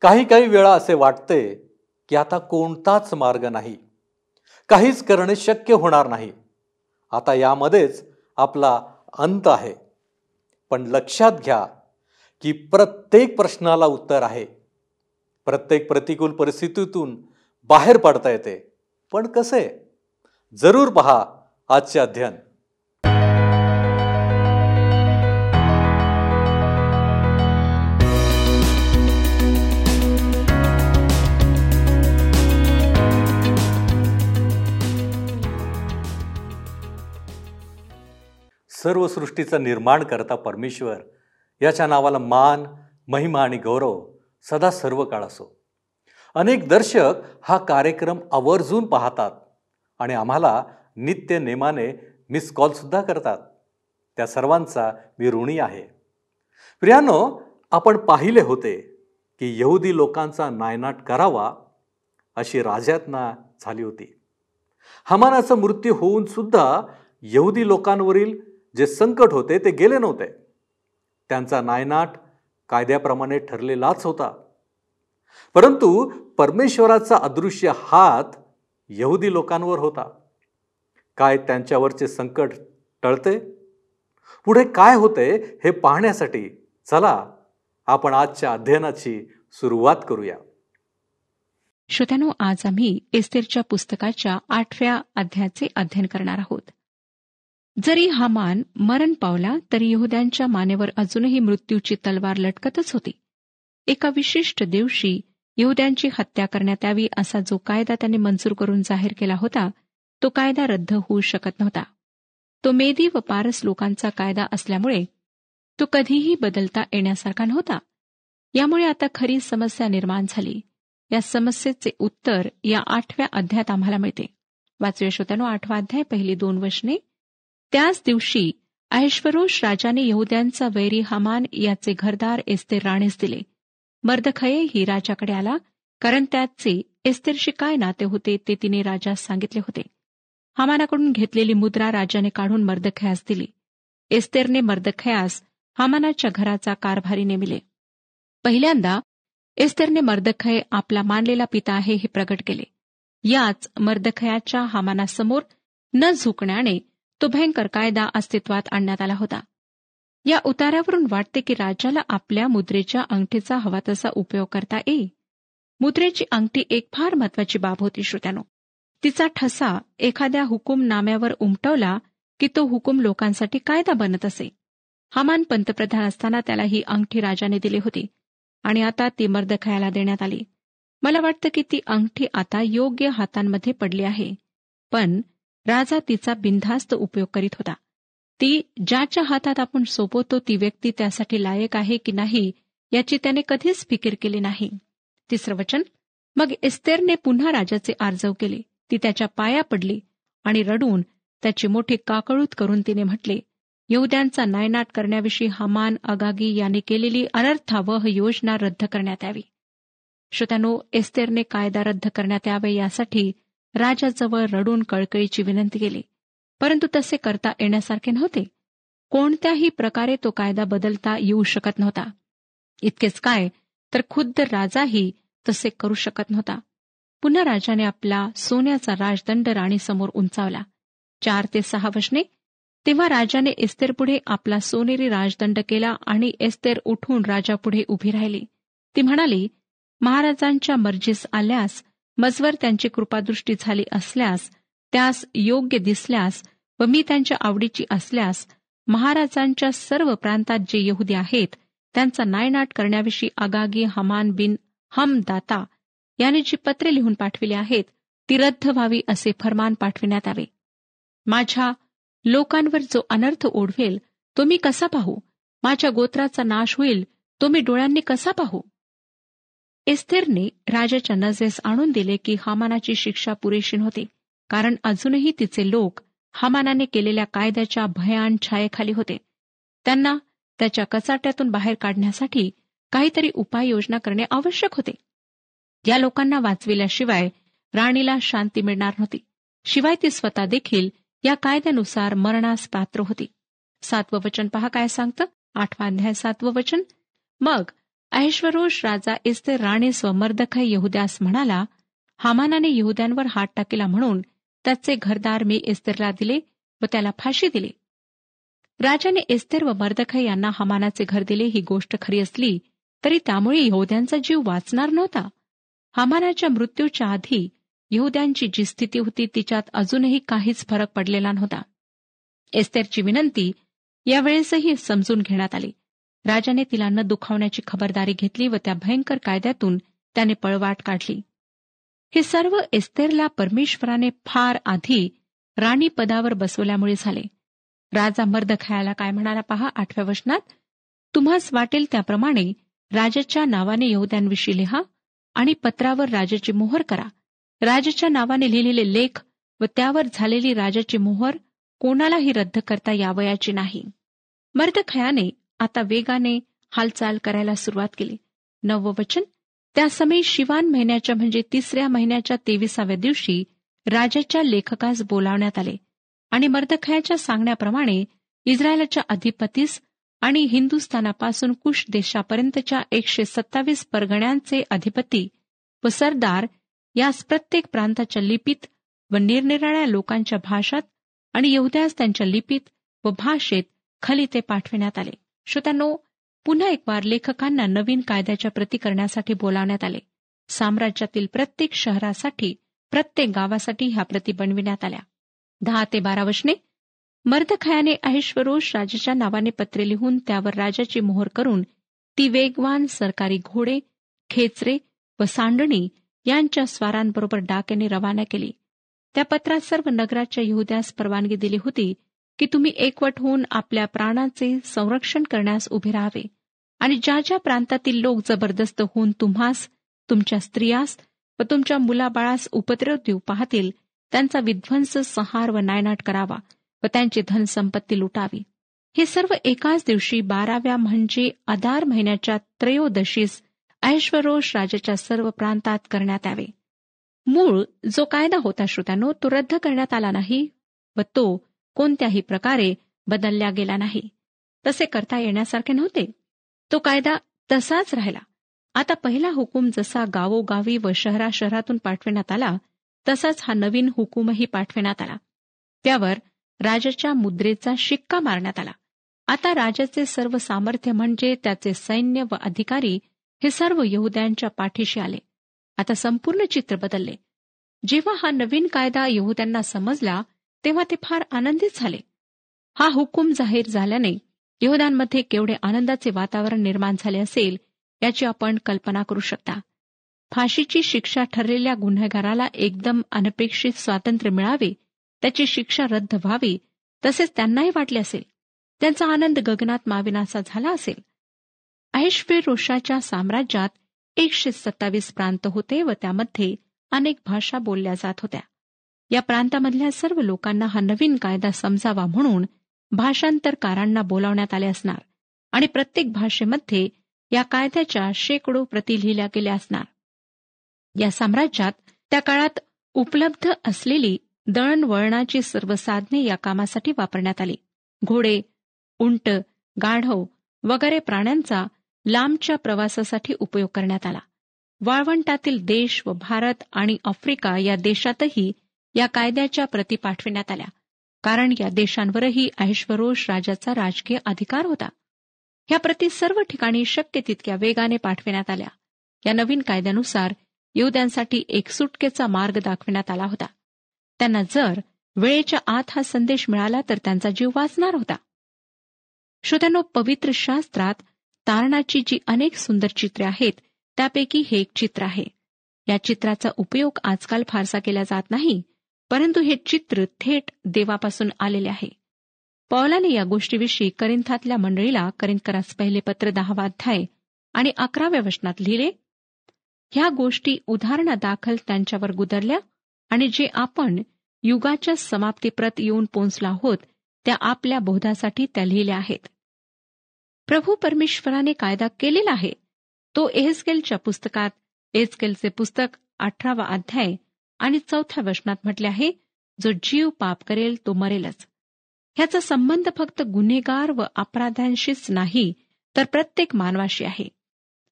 काही काही वेळा असे वाटते की आता कोणताच मार्ग नाही. काहीच करणे शक्य होणार नाही. आता यामध्येच आपला अंत आहे. पण लक्षात घ्या की प्रत्येक प्रश्नाला उत्तर आहे. प्रत्येक प्रतिकूल परिस्थितीतून बाहेर पडता येते. पण कसे? जरूर पहा आजचे अध्ययन. सर्व सृष्टीचं निर्माण करता परमेश्वर. याच्या नावाला मान महिमा आणि गौरव सदा सर्व काळ असो. अनेक दर्शक हा कार्यक्रम आवर्जून पाहतात आणि आम्हाला नित्य नेमाने मिस कॉलसुद्धा करतात. त्या सर्वांचा मी ऋणी आहे. प्रियानो आपण पाहिले होते की यहुदी लोकांचा नायनाट करावा अशी राजातना झाली होती. हमानाचा मृत्यू होऊन सुद्धा यहुदी लोकांवरील जे संकट होते ते गेले नव्हते. त्यांचा नायनाट कायद्याप्रमाणे ठरलेलाच होता. परंतु परमेश्वराचा अदृश्य हात यहुदी लोकांवर होता. काय त्यांच्यावरचे संकट टळते? पुढे काय होते हे पाहण्यासाठी चला आपण आजच्या अध्ययनाची सुरुवात करूया. श्रोत्यानो आज आम्ही एस्तेरच्या पुस्तकाच्या आठव्या अध्यायाचे अध्ययन करणार आहोत. जरी हा मान मरण पावला तरी यहुद्यांच्या मानेवर अजूनही मृत्यूची तलवार लटकतच होती. एका विशिष्ट दिवशी यहुद्यांची हत्या करण्यात यावी असा जो कायदा त्यांनी मंजूर करून जाहीर केला होता तो कायदा रद्द होऊ शकत नव्हता. तो मेदी व पारस लोकांचा कायदा असल्यामुळे तो कधीही बदलता येण्यासारखा नव्हता. यामुळे आता खरी समस्या निर्माण झाली. या समस्येचे उत्तर या आठव्या अध्यायात आम्हाला मिळते. वाचव्या श्रोत्यानो आठवा अध्याय पहिली दोन वशने त्याच दिवशी ऐश्वरोष राजाने यहुद्यांचा वैरी हमान याचे घरदार एस्तेर राणीस दिले. मर्दखये ही राजाकडे आला कारण त्याचे एस्तेरशी काय नाते होते ते तिने राजास सांगितले होते. हमानाकडून घेतलेली मुद्रा राजाने काढून मर्दखयास दिली. एस्तेरने मर्दखयास हमानाच्या घराचा कारभारी नेमिले. पहिल्यांदा एस्तेरने मर्दखय आपला मानलेला पिता आहे हे प्रगट केले. याच मर्दखयाच्या हमानासमोर न झुकण्याने तो भयंकर कायदा अस्तित्वात आणण्यात आला होता. या उतारावरून वाटते की राजाला आपल्या मुद्रेच्या अंगठीचा हवा तसा उपयोग करता येईल. मुद्रेची अंगठी एक फार महत्वाची बाब होती श्रोत्यानो. तिचा ठसा एखाद्या हुकुमनाम्यावर उमटवला की तो हुकुम लोकांसाठी कायदा बनत असे. हमान पंतप्रधान असताना त्याला ही अंगठी राजाने दिली होती आणि आता ती मर्दखयाला देण्यात आली. मला वाटतं की ती अंगठी आता योग्य हातांमध्ये पडली आहे. पण राजा तिचा बिनधास्त उपयोग करीत होता. ती ज्याच्या हातात आपण सोपवतो ती व्यक्ती त्यासाठी लायक आहे की नाही याची त्याने कधीच फिकीर केली नाही. तिसरं वचन मग इस्तेरने पुन्हा राजाचे आर्जव केले. ती त्याच्या पाया पडली आणि रडून त्याची मोठी काकळूत करून तिने म्हटले यहुद्यांचा नायनाट करण्याविषयी हमान अगागी यांनी केलेली अनर्थावह योजना रद्द करण्यात यावी. श्रोत्यानो एस्तेरने कायदा रद्द करण्यात यावे यासाठी राजाजवळ रडून कळकळीची विनंती केली. परंतु तसे करता येण्यासारखे नव्हते. कोणत्याही प्रकारे तो कायदा बदलता येऊ शकत नव्हता. इतकेच काय तर खुद्द राजाही तसे करू शकत नव्हता. पुन्हा राजाने आपला सोन्याचा राजदंड राणीसमोर उंचावला. चार ते सहा वशने तेव्हा राजाने एस्तेरपुढे आपला सोनेरी राजदंड केला आणि एस्तेर उठून राजापुढे उभी राहिली. ती म्हणाली महाराजांच्या मर्जीस आल्यास मजवर त्यांची कृपादृष्टी झाली असल्यास त्यास योग्य दिसल्यास व मी त्यांच्या आवडीची असल्यास महाराजांच्या सर्व प्रांतात जे यहुदी आहेत त्यांचा नायनाट करण्याविषयी आगागी हमान बिन हम दाता याने जी पत्रे लिहून पाठविली आहेत ती रद्द व्हावी असे फरमान पाठविण्यात आले. माझ्या लोकांवर जो अनर्थ ओढवेल तो मी कसा पाहू? माझ्या गोत्राचा नाश होईल तो मी डोळ्यांनी कसा पाहू? एस्थेरने राजाच्या नजरेस आणून दिले की हमानाची शिक्षा पुरेशी नव्हती कारण अजूनही तिचे लोक हमानाने केलेल्या कायद्याच्या भयान छायेखाली होते. त्यांना त्याच्या कचाट्यातून बाहेर काढण्यासाठी काहीतरी उपाययोजना करणे आवश्यक होते. या लोकांना वाचविल्याशिवाय राणीला शांती मिळणार नव्हती. शिवाय ती स्वतः देखील या कायद्यानुसार मरणास पात्र होती. सातवं वचन पहा काय सांगतं? आठवा अध्याय सातवं वचन. मग ऐश्वरोष राजा इस्ते राणे स्वमर्दख यहुद्यास म्हणाला हामानाने यहुद्यांवर हात टाकेला म्हणून त्याचे घरदार मी इस्तरला दिले व त्याला फाशी दिली. राजाने इस्तेर व मर्दखय यांना हमानाचे घर दिले ही गोष्ट खरी असली तरी त्यामुळे यहुद्यांचा जीव वाचणार नव्हता. हमानाच्या मृत्यूच्या आधी यहुद्यांची जी स्थिती होती तिच्यात अजूनही काहीच फरक पडलेला नव्हता. एस्तेरची विनंती यावेळेसही समजून घेण्यात आली. राजाने तिला न दुखावण्याची खबरदारी घेतली व त्या भयंकर कायद्यातून त्याने पळवाट काढली. हे सर्व एस्तेरला परमेश्वराने फार आधी राणी पदावर बसवल्यामुळे झाले. राजा मर्द खायला काय म्हणाला पहा आठव्या वचनात? तुम्हास वाटेल त्याप्रमाणे राजाच्या नावाने यहुद्यांविषयी लिहा आणि पत्रावर राजाची मोहर करा. राजाच्या नावाने लिहिलेले लेख व त्यावर झालेली राजाची मोहर कोणालाही रद्द करता यावयाची नाही. मर्दखयाने आता वेगाने हालचाल करायला सुरुवात केली. नववं वचन त्या समय शिवान महिन्याच्या म्हणजे तिसऱ्या महिन्याच्या तेविसाव्या दिवशी राजाच्या लेखकास बोलावण्यात आले आणि मर्दखयाच्या सांगण्याप्रमाणे इस्रायलाच्या अधिपतीस आणि हिंदुस्थानापासून कुश देशापर्यंतच्या एकशे सत्तावीस परगण्यांचे अधिपती व सरदार यास प्रत्येक प्रांताच्या लिपीत व निरनिराळ्या लोकांच्या भाषात आणि यहुद्यास त्यांच्या लिपीत व भाषेत खलिते पाठविण्यात आले. श्रोत्यांनो पुन्हा एक वार लेखकांना नवीन कायद्याच्या प्रती करण्यासाठी बोलावण्यात आले. साम्राज्यातील प्रत्येक शहरासाठी प्रत्येक गावासाठी ह्या प्रती बनविण्यात आल्या. दहा ते बारा वशने मर्दखयाने ऐश्वरोष राजाच्या नावाने पत्रे लिहून त्यावर राजाची मोहर करून ती वेगवान सरकारी घोडे खेचरे व सांडणी यांच्या स्वारांबरोबर डाक्याने रवाना केली. त्या पत्रात सर्व नगराच्या यहुद्यास परवानगी दिली होती. की तुम्ही एकवट होऊन आपल्या प्राणाचे संरक्षण करण्यास उभे राहावे. आणि ज्या ज्या प्रांतातील लोक जबरदस्त होऊन तुम्हास तुमच्या स्त्रियास व तुमच्या मुलाबाळास उपद्रव देऊ पाहतील त्यांचा विध्वंस संहार व नायनाट करावा व त्यांची धनसंपत्ती लुटावी. हे सर्व एकाच दिवशी बाराव्या म्हणजे आधार महिन्याच्या त्रयोदशीस ऐश्वरोष राजाच्या सर्व प्रांतात करण्यात यावे. मूळ जो कायदा होता श्रोत्यानो तो रद्द करण्यात आला नाही व तो कोणत्याही प्रकारे बदलला गेला नाही. तसे करता येण्यासारखे नव्हते. तो कायदा तसाच राहिला. आता पहिला हुकूम जसा गावोगावी व शहरा शहरातून पाठविण्यात आला तसाच हा नवीन हुकूमही पाठविण्यात आला. त्यावर राजाच्या मुद्रेचा शिक्का मारण्यात आला. आता राजाचे सर्व सामर्थ्य म्हणजे त्याचे सैन्य व अधिकारी हे सर्व यहुद्यांच्या पाठीशी आले. आता संपूर्ण चित्र बदलले. जेव्हा हा नवीन कायदा यहुद्यांना समजला तेव्हा ते फार आनंदित झाले. हा हुकूम जाहीर झाल्याने यहुद्यांमध्ये केवढे आनंदाचे वातावरण निर्माण झाले असेल याची आपण कल्पना करू शकता. फाशीची शिक्षा ठरलेल्या गुन्हेगाराला एकदम अनपेक्षित स्वातंत्र्य मिळावे त्याची शिक्षा रद्द व्हावी तसेच त्यांनाही वाटले असेल. त्यांचा आनंद गगनात माविनासा झाला असेल. रोषाच्या साम्राज्यात एकशे सत्तावीस प्रांत होते व त्यामध्ये अनेक भाषा बोलल्या जात होत्या. या प्रांतामधल्या सर्व लोकांना हा नवीन कायदा समजावा म्हणून भाषांतरकारांना बोलावण्यात आले असणार आणि प्रत्येक भाषेमध्ये या कायद्याच्या शेकडो प्रती लिहिल्या गेल्या असणार. या साम्राज्यात त्या काळात उपलब्ध असलेली दळणवळणाची सर्व साधने या कामासाठी वापरण्यात आली. घोडे उंट गाढव वगैरे प्राण्यांचा लांबच्या प्रवासासाठी उपयोग करण्यात आला. वाळवंटातील देश व भारत आणि आफ्रिका या देशातही या कायद्याच्या प्रती पाठविण्यात आल्या. कारण या देशांवरही ऐश्वरोष राजाचा राजकीय अधिकार होता. ह्या प्रती सर्व ठिकाणी शक्य तितक्या वेगाने पाठविण्यात आल्या. या नवीन कायद्यानुसार युद्यांसाठी एक सुटकेचा मार्ग दाखविण्यात आला होता. त्यांना जर वेळेच्या आत हा संदेश मिळाला तर त्यांचा जीव वाचणार होता. श्रोत्यानो पवित्र शास्त्रात तारणाची जी अनेक सुंदर चित्रे आहेत त्यापैकी हे एक चित्र आहे. या चित्राचा उपयोग आजकाल फारसा केला जात नाही. परंतु हे चित्र थेट देवापासून आलेले आहे. पौलाने या गोष्टीविषयी करिंथातल्या मंडळीला करिंकरास पहिले पत्र दहावा अध्याय आणि अकराव्या वचनात लिहिले ह्या गोष्टी उदाहरणादाखल त्यांच्यावर गुदरल्या आणि जे आपण युगाच्या समाप्तीप्रत येऊन पोचलो आहोत त्या आपल्या बोधासाठी त्या लिहिल्या आहेत. प्रभू परमेश्वराने कायदा केलेला आहे. तो एहस्केलच्या पुस्तकात एहस्केलचे पुस्तक अठरावा अध्याय आणि चौथ्या वचनात म्हटले आहे जो जीव पाप करेल तो मरेलच. ह्याचा संबंध फक्त गुन्हेगार व अपराध्यांशीच नाही तर प्रत्येक मानवाशी आहे.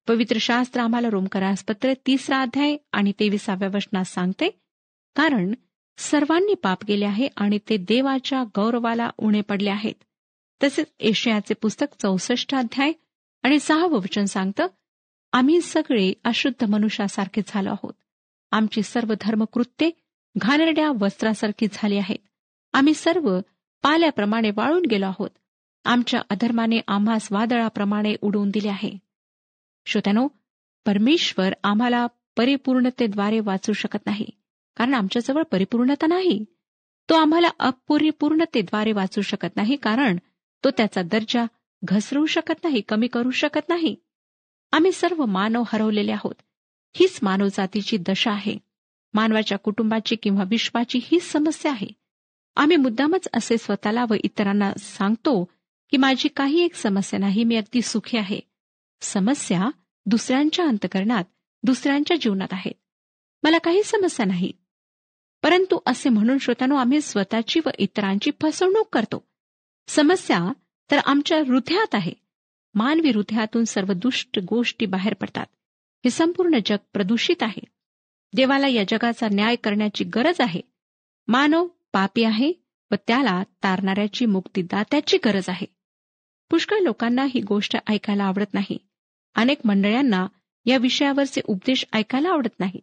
पवित्र शास्त्र आम्हाला रोमकरासपत्र तिसरा अध्याय आणि तेविसाव्या वचनात सांगते कारण सर्वांनी पाप केले आहे आणि ते देवाच्या गौरवाला उणे पडले आहेत. तसेच एशियाचे पुस्तक चौसष्ट अध्याय आणि सहावं वचन सांगतं आम्ही सगळे अशुद्ध मनुष्यासारखे झालो आहोत. आमची सर्व धर्मकृत्ये घाणेरड्या वस्त्रासारखी झाली आहेत. आम्ही सर्व पाल्याप्रमाणे वाळून गेलो आहोत. आमच्या अधर्माने आम्हास वादळाप्रमाणे उडवून दिले आहे. श्रोत्यानो परमेश्वर आम्हाला परिपूर्णतेद्वारे वाचू शकत नाही कारण आमच्याजवळ परिपूर्णता नाही. तो आम्हाला अपरिपूर्णतेद्वारे वाचू शकत नाही कारण तो त्याचा दर्जा घसरू शकत नाही कमी करू शकत नाही. आम्ही सर्व मानव हरवलेले आहोत. हीच मानवजातीची दशा आहे. मानवाच्या कुटुंबाची किंवा विश्वाची हीच समस्या आहे. आम्ही मुद्दामच असे स्वतःला व इतरांना सांगतो की माझी काही एक समस्या नाही मी अगदी सुखी आहे. समस्या दुसऱ्यांच्या अंतकरणात दुसऱ्यांच्या जीवनात आहेत. मला काही समस्या नाही. परंतु असे म्हणून श्रोतानो आम्ही स्वतःची व इतरांची फसवणूक करतो. समस्या तर आमच्या हृदयात आहे. मानवी हृदयातून सर्व दुष्ट गोष्टी बाहेर पडतात. हे संपूर्ण जग प्रदूषित आहे. देवाला या जगाचा न्याय करण्याची गरज आहे. मानव पापी आहे व त्याला तारणाऱ्याची मुक्तीदात्याची गरज आहे. पुष्कळ लोकांना ही गोष्ट ऐकायला आवडत नाही. अनेक मंडळांना या विषयावरचे उपदेश ऐकायला आवडत नाही.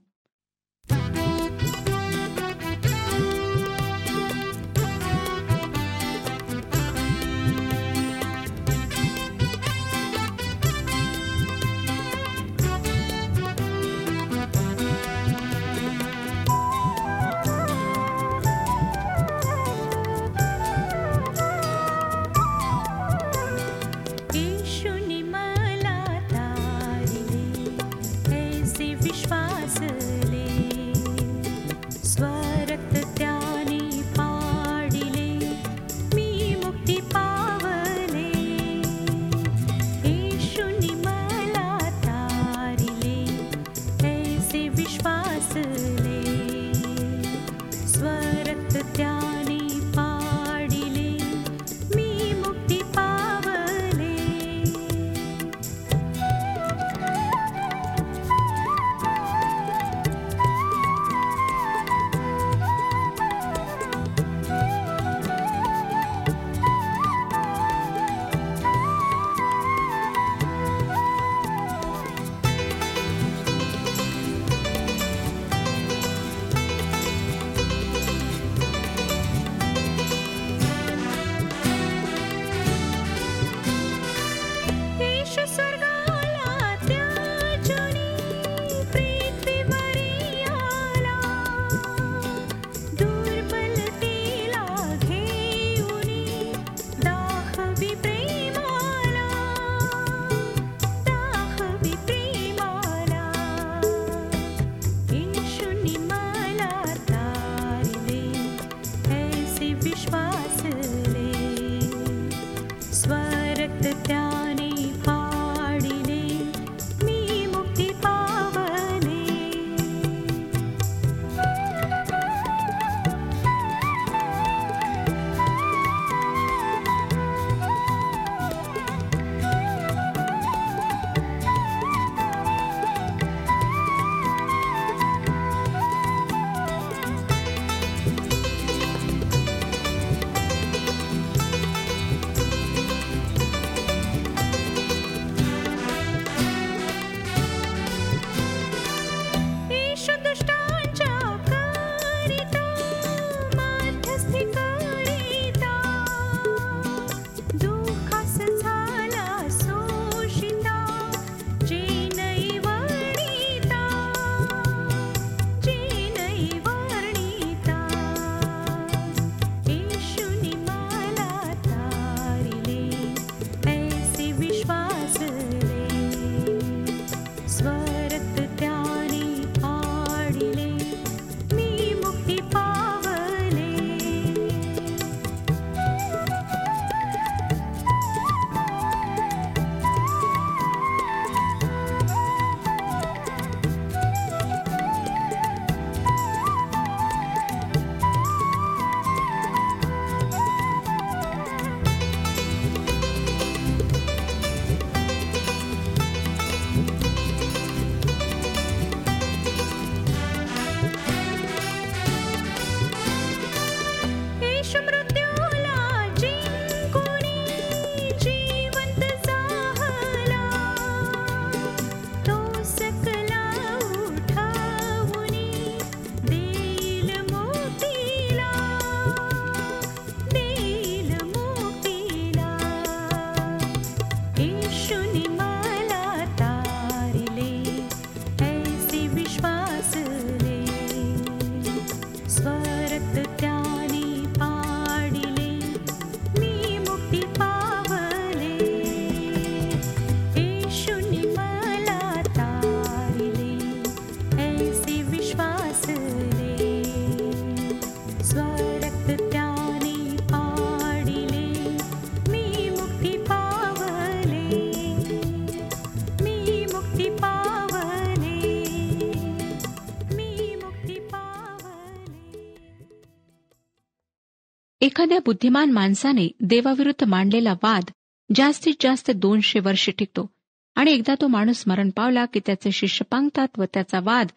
एखाद्या बुद्धिमान माणसाने देवाविरुद्ध मांडलेला वाद जास्तीत जास्त दोनशे वर्षे टिकतो आणि एकदा तो माणूस मरण पावला की त्याचे शिष्य पांगतात व त्याचा वाद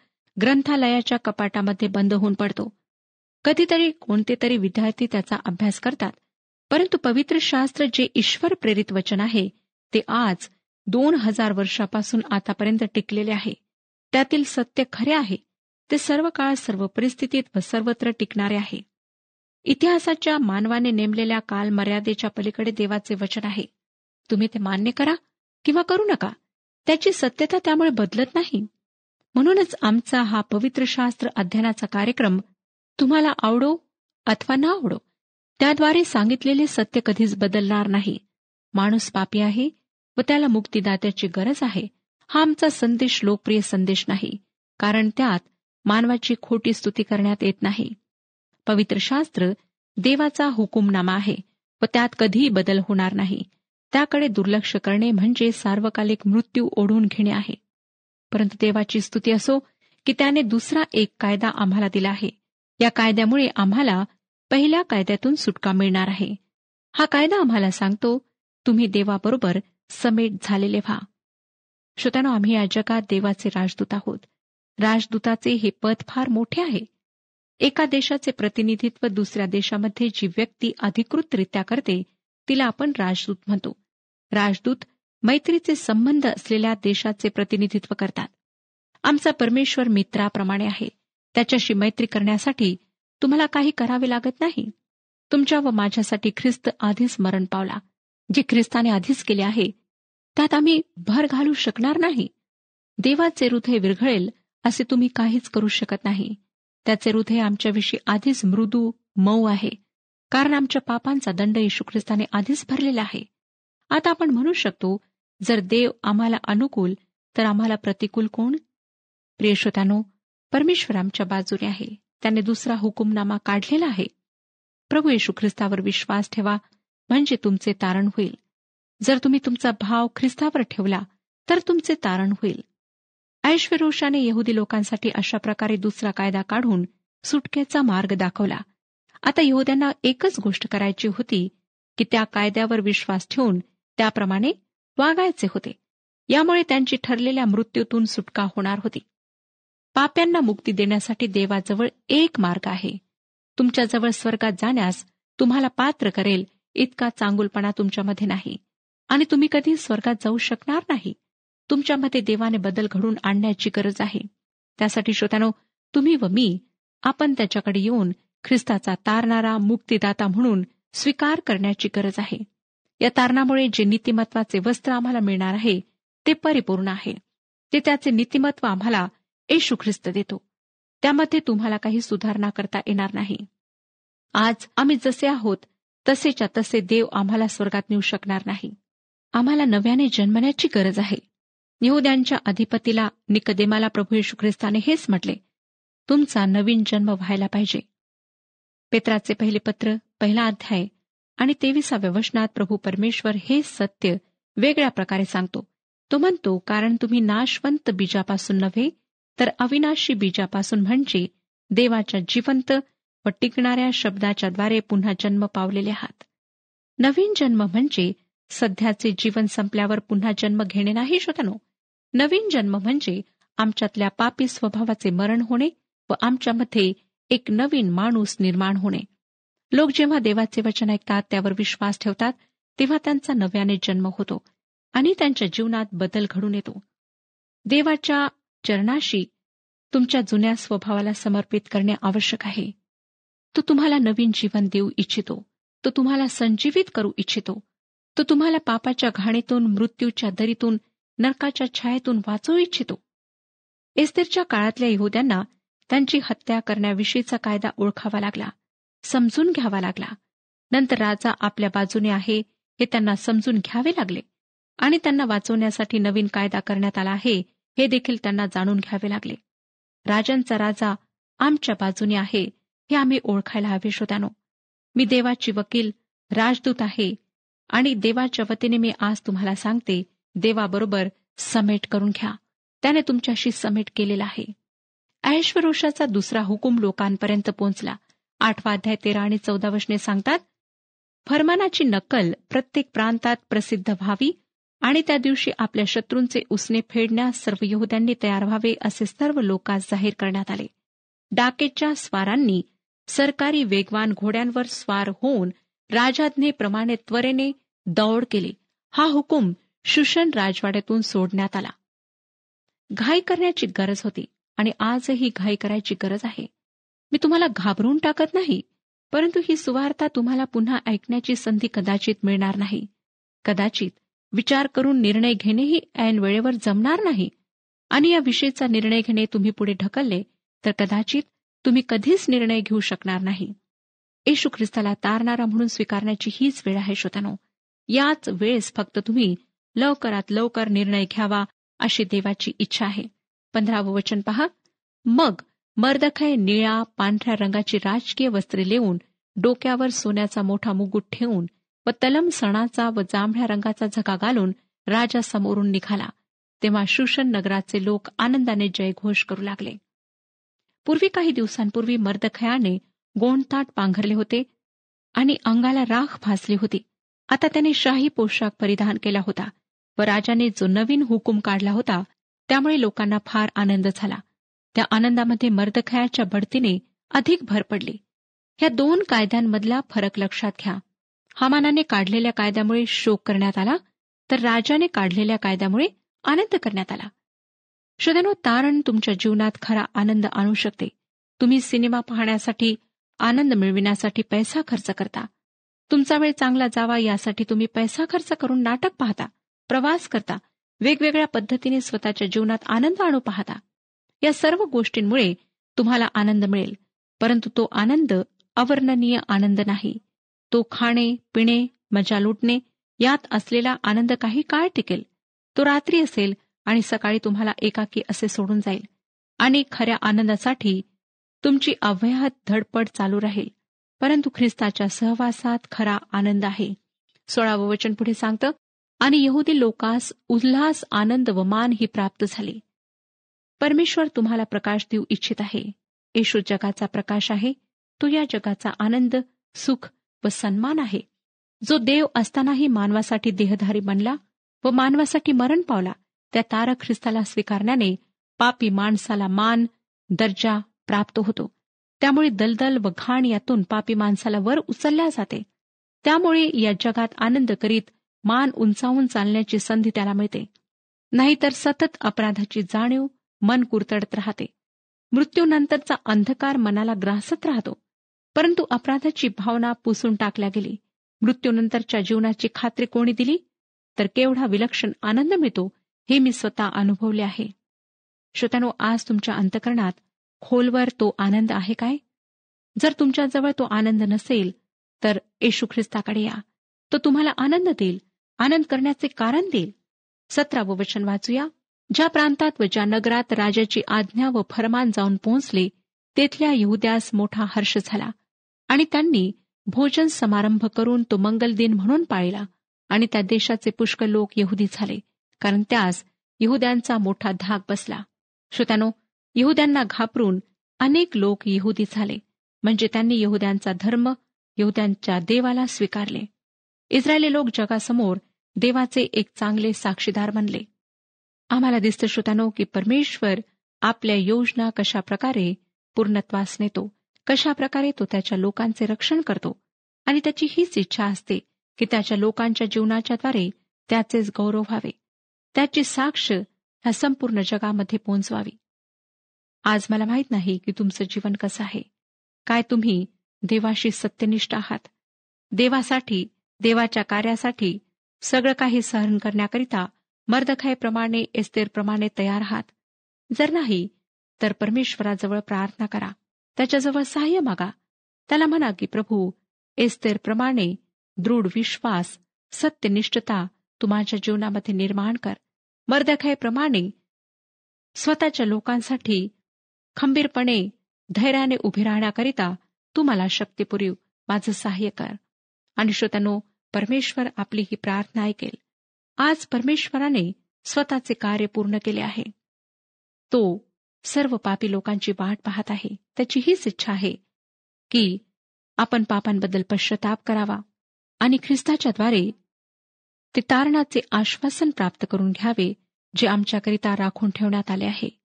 ग्रंथालयाच्या कपाटामध्ये बंद होऊन पडतो. कधीतरी कोणते तरी विद्यार्थी त्याचा अभ्यास करतात परंतु पवित्र शास्त्र जे ईश्वर प्रेरित वचन आहे ते आज दोन हजार वर्षापासून आतापर्यंत टिकलेले आहे. त्यातील सत्य खरे आहे ते सर्व काळ सर्व परिस्थितीत व सर्वत्र टिकणारे आहे. इतिहासाच्या मानवाने नेमलेल्या काल मर्यादेच्या पलीकडे देवाचे वचन आहे. तुम्ही ते मान्य करा किंवा करू नका. त्याची सत्यता त्यामुळे बदलत नाही. म्हणूनच आमचा हा पवित्र शास्त्र अध्ययनाचा कार्यक्रम तुम्हाला आवडो अथवा न आवडो त्याद्वारे सांगितलेले सत्य कधीच बदलणार नाही. माणूस पापी आहे व त्याला मुक्तिदात्याची गरज आहे. हा आमचा संदेश लोकप्रिय संदेश नाही कारण त्यात मानवाची खोटी स्तुती करण्यात येत नाही. पवित्र शास्त्र देवाचा हुकुमनामा आहे व त्यात कधीही बदल होणार नाही. त्याकडे दुर्लक्ष करणे म्हणजे सार्वकालिक मृत्यू ओढून घेणे आहे. परंतु देवाची स्तुती असो की त्याने दुसरा एक कायदा आम्हाला दिला आहे. या कायद्यामुळे आम्हाला पहिल्या कायद्यातून सुटका मिळणार आहे. हा कायदा आम्हाला सांगतो तुम्ही देवाबरोबर समेट झालेले व्हा. श्रोत्यानो आम्ही या जगात देवाचे राजदूत आहोत. राजदूताचे हे पद फार मोठे आहे. एका देशाचे प्रतिनिधित्व दुसऱ्या देशामध्ये जी व्यक्ती अधिकृतरित्या करते तिला आपण राजदूत म्हणतो. राजदूत मैत्रीचे संबंध असलेल्या देशाचे प्रतिनिधित्व करतात. आमचा परमेश्वर मित्राप्रमाणे आहे. त्याच्याशी मैत्री करण्यासाठी तुम्हाला काही करावे लागत नाही. तुमच्या व माझ्यासाठी ख्रिस्त आधीच मरण पावला. जे ख्रिस्ताने आधीच केले आहे त्यात आम्ही भर घालू शकणार नाही. देवाचे हृदय विरघळेल असे तुम्ही काहीच करू शकत नाही. त्याचे हृदय आमच्याविषयी आधीच मृदू मऊ आहे. कारण आमच्या पापांचा दंड येशू ख्रिस्ताने आधीच भरलेला आहे. आता आपण म्हणू शकतो जर देव आम्हाला अनुकूल तर आम्हाला प्रतिकूल कोण? प्रियशोतानो परमेश्वर आमच्या बाजूने आहे. त्याने दुसरा हुकुमनामा काढलेला आहे. प्रभू येशू ख्रिस्तावर विश्वास ठेवा म्हणजे तुमचे तारण होईल. जर तुम्ही तुमचा भाव ख्रिस्तावर ठेवला तर तुमचे तारण होईल. ऐश्वरोषाने यहुदी लोकांसाठी अशा प्रकारे दुसरा कायदा काढून सुटकेचा मार्ग दाखवला. आता यहुद्यांना एकच गोष्ट करायची होती की त्या कायद्यावर विश्वास ठेवून त्याप्रमाणे वागायचे होते. यामुळे त्यांची ठरलेल्या मृत्यूतून सुटका होणार होती. पाप्यांना मुक्ती देण्यासाठी देवाजवळ एक मार्ग आहे. तुमच्याजवळ स्वर्गात जाण्यास तुम्हाला पात्र करेल इतका चांगुलपणा तुमच्यामध्ये नाही. आणि तुम्ही कधी स्वर्गात जाऊ शकणार नाही. तुमच्यामध्ये देवाने बदल घडून आणण्याची गरज आहे. त्यासाठी श्रोत्यानो तुम्ही व मी आपण त्याच्याकडे येऊन ख्रिस्ताचा तारणारा मुक्तिदाता म्हणून स्वीकार करण्याची गरज आहे. या तारणामुळे जे नीतिमत्वाचे वस्त्र आम्हाला मिळणार आहे ते परिपूर्ण आहे. ते त्याचे नीतिमत्व आम्हाला येशू ख्रिस्त देतो. त्यामध्ये तुम्हाला काही सुधारणा करता येणार नाही. आज आम्ही जसे आहोत तसेच्या तसे देव आम्हाला स्वर्गात नेऊ शकणार नाही. आम्हाला नव्याने जन्मण्याची गरज आहे. यहुद्यांच्या अधिपतीला निकदेमाला प्रभू येशू ख्रिस्ताने हेच म्हटले तुमचा नवीन जन्म व्हायला पाहिजे. पेत्राचे पहिले पत्र पहिला अध्याय आणि तेविसाव्या वचनात प्रभू परमेश्वर हे सत्य वेगळ्या प्रकारे सांगतो. तो म्हणतो कारण तुम्ही नाशवंत बीजापासून नव्हे तर अविनाशी बीजापासून म्हणजे देवाच्या जिवंत व टिकणाऱ्या शब्दाच्याद्वारे पुन्हा जन्म पावलेले आहात. नवीन जन्म म्हणजे सध्याचे जीवन संपल्यावर पुन्हा जन्म घेणे नाही श्रोतनो नवीन जन्म म्हणजे आमच्यातल्या पापी स्वभावाचे मरण होणे व आमच्यामध्ये एक नवीन माणूस निर्माण होणे. लोक जेव्हा देवाचे वचन ऐकतात त्यावर विश्वास ठेवतात तेव्हा त्यांचा नव्याने जन्म होतो आणि त्यांच्या जीवनात बदल घडून येतो. देवाच्या चरणाशी तुमच्या जुन्या स्वभावाला समर्पित करणे आवश्यक आहे. तो तुम्हाला नवीन जीवन देऊ इच्छितो. तो तुम्हाला संजीवित करू इच्छितो. तो तुम्हाला पापाच्या घाणीतून मृत्यूच्या दरीतून नरकाच्या छायेतून वाचू इच्छितो. एस्तेरच्या काळातल्या यहुद्यांना त्यांची हत्या करण्याविषयीचा कायदा ओळखावा लागला समजून घ्यावा लागला. नंतर राजा आपल्या बाजूने आहे हे त्यांना समजून घ्यावे लागले आणि त्यांना वाचवण्यासाठी नवीन कायदा करण्यात आला आहे हे देखील त्यांना जाणून घ्यावे लागले. राजांचा राजा आमच्या बाजूने आहे हे आम्ही ओळखायला हवे श्रोत्यानो. मी देवाची वकील राजदूत आहे आणि देवाच्या वतीने मी आज तुम्हाला सांगते देवाबरोबर समेट करून घ्या. त्याने तुमच्याशी समेट केलेला आहे. ऐश्वरोषाचा दुसरा हुकूम लोकांपर्यंत पोहोचला. आठवा अध्याय तेरा आणि चौदा वशने सांगतात फरमानाची नक्कल प्रत्येक प्रांतात प्रसिद्ध व्हावी आणि त्या दिवशी आपल्या शत्रूंचे उसने फेडण्यास सर्व यहुद्यांनी तयार व्हावे असे सर्व लोकांस जाहीर करण्यात आले. डाकेच्या स्वारांनी सरकारी वेगवान घोड्यांवर स्वार होऊन राजाज्ञेप्रमाणे त्वरेने दौड केली. हा हुकूम शुशन राजवाड्यातून सोडण्यात आला. घाई करण्याची गरज होती आणि आजही घाई करायची गरज आहे. मी तुम्हाला घाबरून टाकत नाही परंतु ही सुवार्ता तुम्हाला पुन्हा ऐकण्याची संधी कदाचित मिळणार नाही. कदाचित विचार करून निर्णय घेणेही ऐन वेळेवर जमणार नाही. आणि या विषयीचा निर्णय घेणे तुम्ही पुढे ढकलले तर कदाचित तुम्ही कधीच निर्णय घेऊ शकणार नाही. येशू ख्रिस्ताला तारणारा म्हणून स्वीकारण्याची हीच वेळ आहे श्रोतानो याच वेळेस फक्त तुम्ही लवकरात लवकर निर्णय घ्यावा अशी देवाची इच्छा आहे. पंधरावं वचन पहा. मग मर्दखय निळ्या पांढऱ्या रंगाची राजकीय वस्त्रे लेऊन डोक्यावर सोन्याचा मोठा मुकुट ठेवून व तलम सणाचा व जांभळ्या रंगाचा झगा घालून राजा समोरून निघाला. तेव्हा शुशन नगराचे लोक आनंदाने जयघोष करू लागले. पूर्वी काही दिवसांपूर्वी मर्दखयाने गोंडताट पांघरले होते आणि अंगाला राख भासली होती. आता त्याने शाही पोशाख परिधान केला होता. व राजाने जो नवीन हुकूम काढला होता त्यामुळे लोकांना फार आनंद झाला. त्या आनंदामध्ये मर्दखयाच्या बढतीने अधिक भर पडली. ह्या दोन कायद्यांमधला फरक लक्षात घ्या. हमानाने काढलेल्या कायद्यामुळे शोक करण्यात आला तर राजाने काढलेल्या कायद्यामुळे आनंद करण्यात आला. श्रोत्यानो तारण तुमच्या जीवनात खरा आनंद आणू शकते. तुम्ही सिनेमा पाहण्यासाठी आनंद मिळविण्यासाठी पैसा खर्च करता. तुमचा वेळ चांगला जावा यासाठी तुम्ही पैसा खर्च करून नाटक पाहता. प्रवास करता वेगवेगळ्या पद्धतीने स्वतःच्या जीवनात आनंद आणू पाहता. या सर्व गोष्टींमुळे तुम्हाला आनंद मिळेल परंतु तो आनंद अवर्णनीय आनंद नाही. तो खाणे पिणे मजा लुटणे यात असलेला आनंद काही काळ टिकेल. तो रात्री असेल आणि सकाळी तुम्हाला एकाकी असे सोडून जाईल. आणि खऱ्या आनंदासाठी तुमची अव्याहत धडपड चालू राहील. परंतु ख्रिस्ताच्या सहवासात खरा आनंद आहे. सोळावं वचन पुढे सांगतं आणि यहुदी लोकास उल्हास आनंद व मान ही प्राप्त झाली. परमेश्वर तुम्हाला प्रकाश देऊ इच्छित आहे. येशू जगाचा प्रकाश आहे. तो या जगाचा आनंद सुख व सन्मान आहे. जो देव असतानाही मानवासाठी देहधारी बनला व मानवासाठी मरण पावला त्या तारक ख्रिस्ताला स्वीकारण्याने पापी माणसाला मान दर्जा प्राप्त होतो. त्यामुळे दलदल व घाण यातून पापी माणसाला वर उचलल्या जाते. त्यामुळे या जगात आनंद करीत मान उंचावून चालण्याची संधी त्याला मिळते. नाहीतर सतत अपराधाची जाणीव मन कुरतडत राहते. मृत्यूनंतरचा अंधकार मनाला ग्रासत राहतो. परंतु अपराधाची भावना पुसून टाकल्या गेली. मृत्यूनंतरच्या जीवनाची खात्री कोणी दिली? तर केवढा विलक्षण आनंद मिळतो हे मी स्वतः अनुभवले आहे. श्रोत्यानो आज तुमच्या अंतकरणात खोलवर तो आनंद आहे काय? जर तुमच्याजवळ तो आनंद नसेल तर येशू ख्रिस्ताकडे या. तो तुम्हाला आनंद देईल. आनंद करण्याचे कारण देईल. सतरावं वचन वाचूया. ज्या प्रांतात व ज्या नगरात राजाची आज्ञा व फरमान जाऊन पोहोचले तेथल्या यहुद्यास मोठा हर्ष झाला आणि त्यांनी भोजन समारंभ करून तो मंगल दिन म्हणून पाळला आणि त्या देशाचे पुष्कळ लोक यहुदी झाले कारण त्यास यहुद्यांचा मोठा धाक बसला. श्रोत्यानो यहुद्यांना घाबरून अनेक लोक यहुदी झाले म्हणजे त्यांनी यहुद्यांचा धर्म यहुद्यांच्या देवाला स्वीकारले. इस्रायली लोक जगासमोर देवाचे एक चांगले साक्षीदार बनले. आम्हाला दिसतं श्रोतानो की परमेश्वर आपल्या योजना कशा प्रकारे पूर्णत्वास नेतो कशा प्रकारे तो त्याच्या लोकांचे रक्षण करतो आणि त्याची हीच इच्छा असते की त्याच्या लोकांच्या जीवनाच्याद्वारे त्याचेच गौरव व्हावे. त्याची साक्ष ह्या संपूर्ण जगामध्ये पोहोचवावी आज मला माहीत नाही की तुमचं जीवन कसं आहे. काय तुम्ही देवाशी सत्यनिष्ठ आहात? देवासाठी देवाच्या कार्यासाठी सगळं काही सहन करण्याकरिता मर्दखायप्रमाणे एस्तेरप्रमाणे तयार आहात. जर नाही तर परमेश्वराजवळ प्रार्थना करा. त्याच्याजवळ सहाय्य मागा. त्याला म्हणा की प्रभू एस्तेरप्रमाणे दृढ विश्वास सत्यनिष्ठता तुम्हाच्या जीवनामध्ये निर्माण कर. मर्दखायप्रमाणे स्वतःच्या लोकांसाठी खंबीरपणे धैर्याने उभे राहण्याकरिता तू मला शक्ती पुरीव माझं सहाय्य कर. आणि श्रोत्यानो परमेश्वर आपली ही प्रार्थना ऐकेल. आज परमेश्वराने स्वतःचे कार्य पूर्ण केले आहे. तो सर्व पापी लोकांची वाट पाहत आहे. त्याची हीच इच्छा आहे की आपण पापांबद्दल पश्चाताप करावा आणि ख्रिस्ताच्याद्वारे ते तारणाचे आश्वासन प्राप्त करून घ्यावे जे आमच्याकरिता राखून ठेवण्यात आले आहे.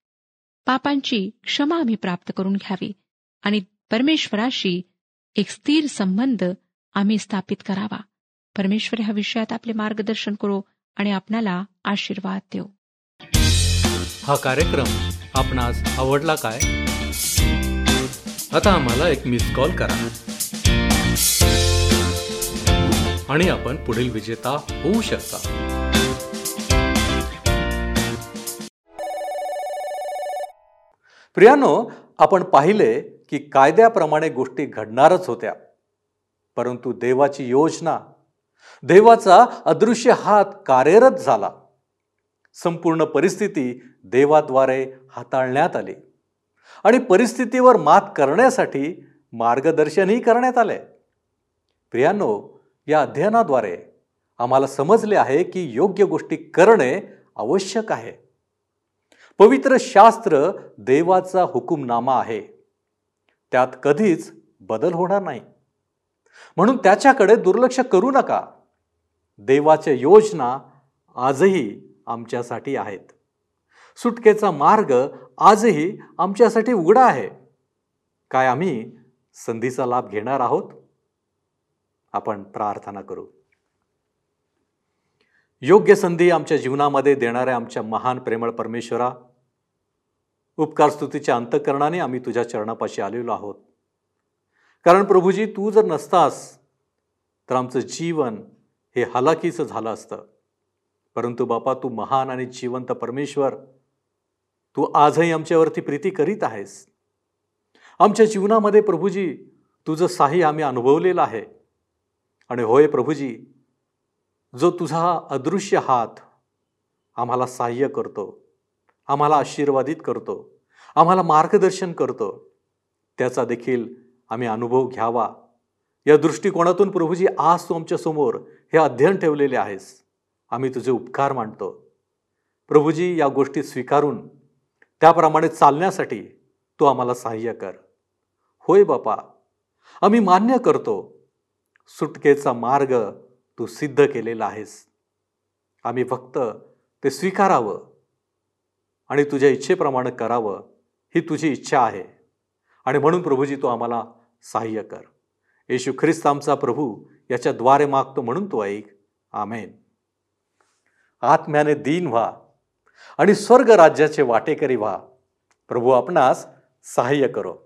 पापांची क्षमा आम्ही प्राप्त करून घ्यावी आणि परमेश्वराशी एक स्थिर संबंध आम्ही स्थापित करावा. परमेश्वर ह्या विषयात आपले मार्गदर्शन करो आणि आपणाला आशीर्वाद देऊ हा कार्यक्रम आपणास आवडला काय? आता आम्हाला एक मिस कॉल करा. आणि आपण पुढील विजेता होऊ शकता. प्रियानो आपण पाहिले की कायद्याप्रमाणे गोष्टी घडणारच होत्या. परंतु देवाची योजना देवाचा अदृश्य हात कार्यरत झाला. संपूर्ण परिस्थिती देवाद्वारे हाताळण्यात आली. आणि परिस्थितीवर मात करण्यासाठी मार्गदर्शनही करण्यात आले. प्रियानो या अध्ययनाद्वारे आम्हाला समजले आहे की योग्य गोष्टी करणे आवश्यक आहे. पवित्र शास्त्र देवाचा हुकुमनामा आहे. त्यात कधीच बदल होणार नाही. म्हणून त्याच्याकडे दुर्लक्ष करू नका. देवाच्या योजना आजही आमच्यासाठी आहेत. सुटकेचा मार्ग आजही आमच्यासाठी उघडा आहे. काय आम्ही संधीचा लाभ घेणार आहोत? आपण प्रार्थना करू. योग्य संधी आमच्या जीवनामध्ये देणाऱ्या आमच्या महान प्रेमळ परमेश्वरा उपकार स्तुतीच्या अंतकरणाने आम्ही तुझ्या चरणापाशी आलेलो आहोत. कारण प्रभूजी तू जर नसतास तर आमचं जीवन हे हलाखीचं झालं असतं. परंतु बापा तू महान आणि जिवंत परमेश्वर. तू आजही आमच्यावरती प्रीती करीत आहेस. आमच्या जीवनामध्ये प्रभूजी तुझं साही आम्ही अनुभवलेलं आहे. आणि होय प्रभूजी जो तुझा अदृश्य हात आम्हाला सहाय्य करतो आम्हाला आशीर्वादित करतो आम्हाला मार्गदर्शन करतो त्याचा देखील आम्ही अनुभव घ्यावा. या दृष्टिकोनातून प्रभूजी आज तू आमच्यासमोर हे अध्ययन ठेवलेले आहेस. आम्ही तुझे उपकार मानतो. प्रभूजी या गोष्टी स्वीकारून त्याप्रमाणे चालण्यासाठी तू आम्हाला सहाय्य कर. होय बापा आम्ही मान्य करतो. सुटकेचा मार्ग तू सिद्ध केलेला आहेस. आम्ही फक्त ते स्वीकारावं आणि तुझ्या इच्छेप्रमाणे करावं ही तुझी इच्छा आहे. आणि म्हणून प्रभूजी तू आम्हाला सहाय्य कर. येशू ख्रिस्त आमचा प्रभू याच्याद्वारे मागतो म्हणून तो ऐक. आमेन. आत्म्याने दीन व्हा आणि स्वर्ग राज्याचे वाटेकरी व्हा. प्रभू आपणास सहाय्य करो.